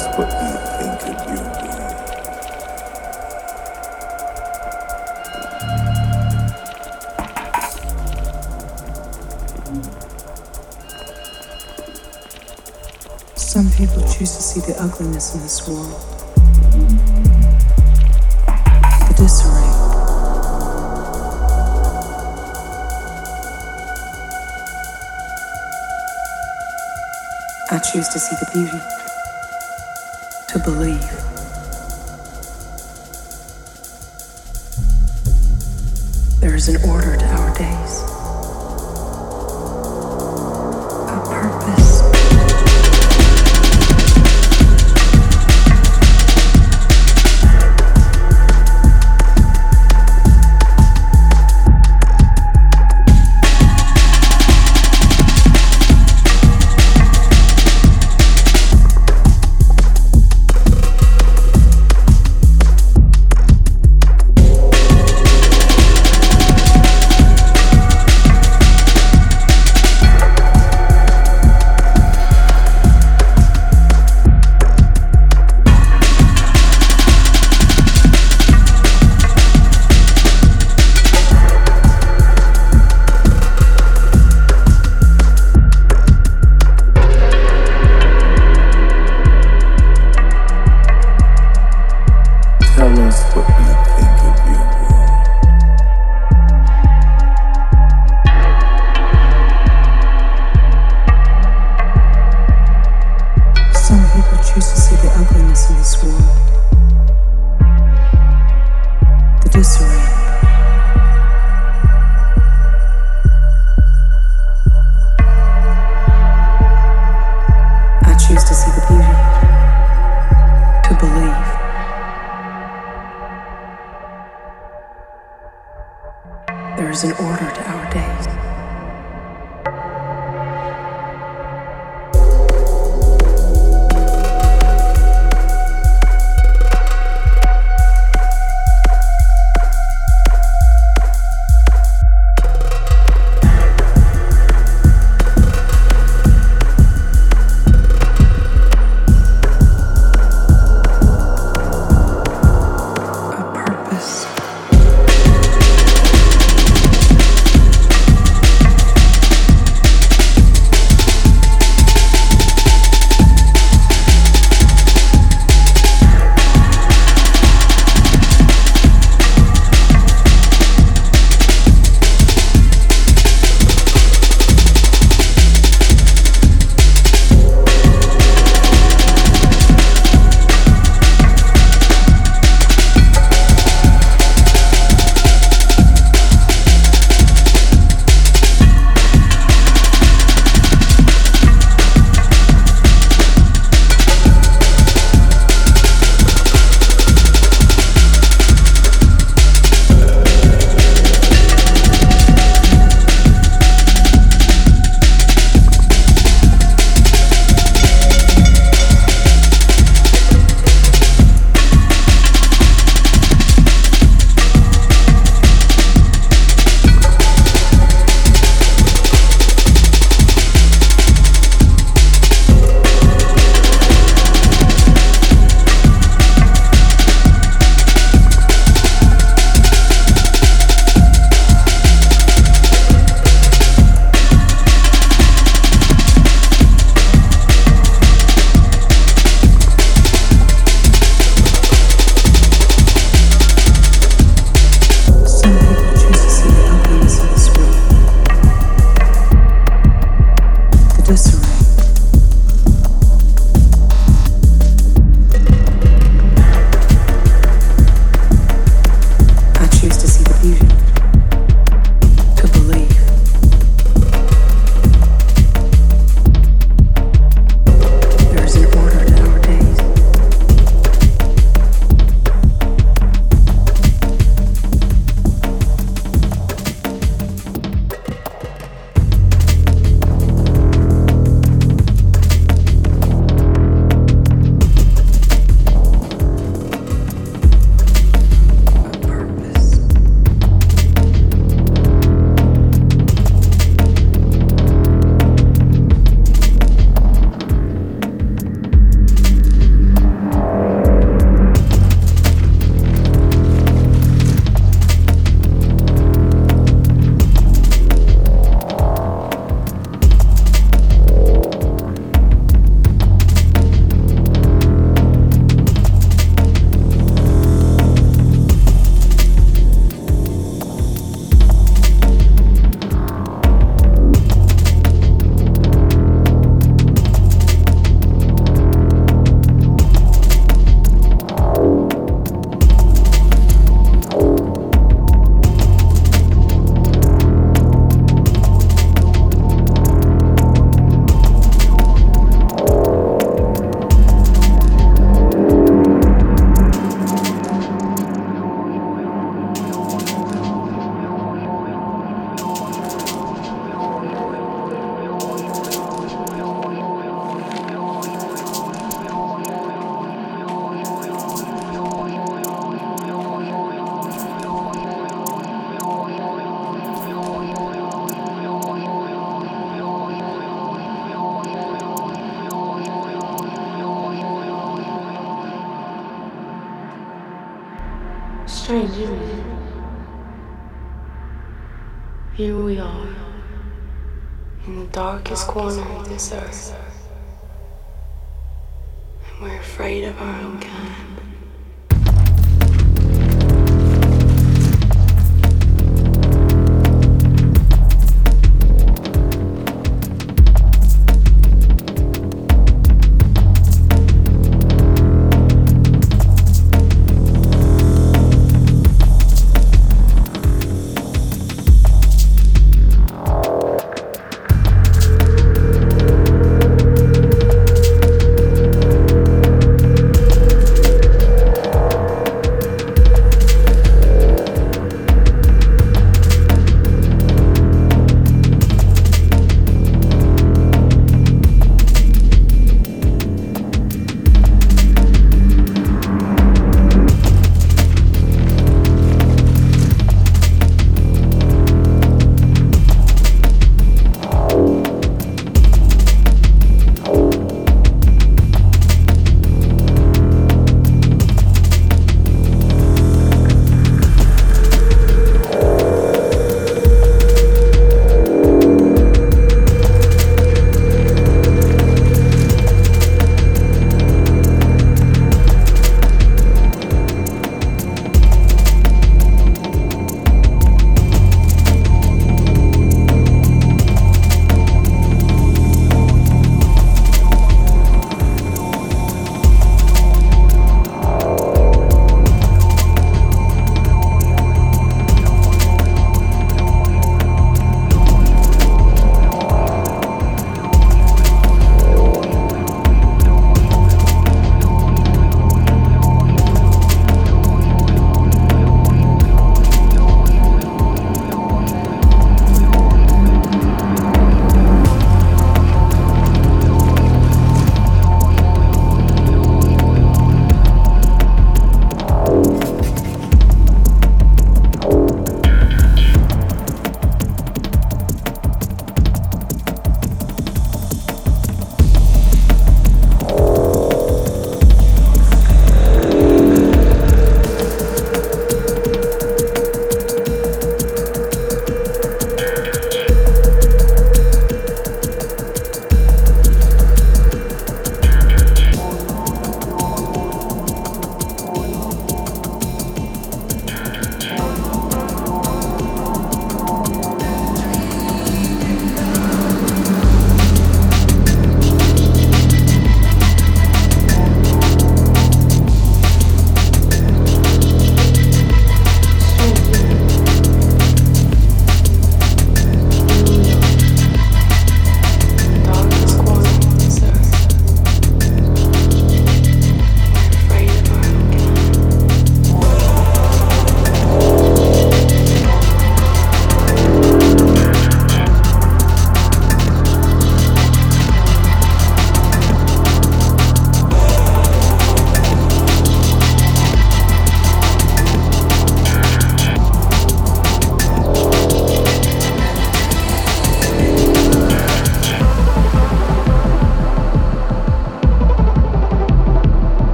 is what you think of you doing. Some people choose to see the ugliness in this world, disarray. I choose to see the beauty to believe. There is an order to our days.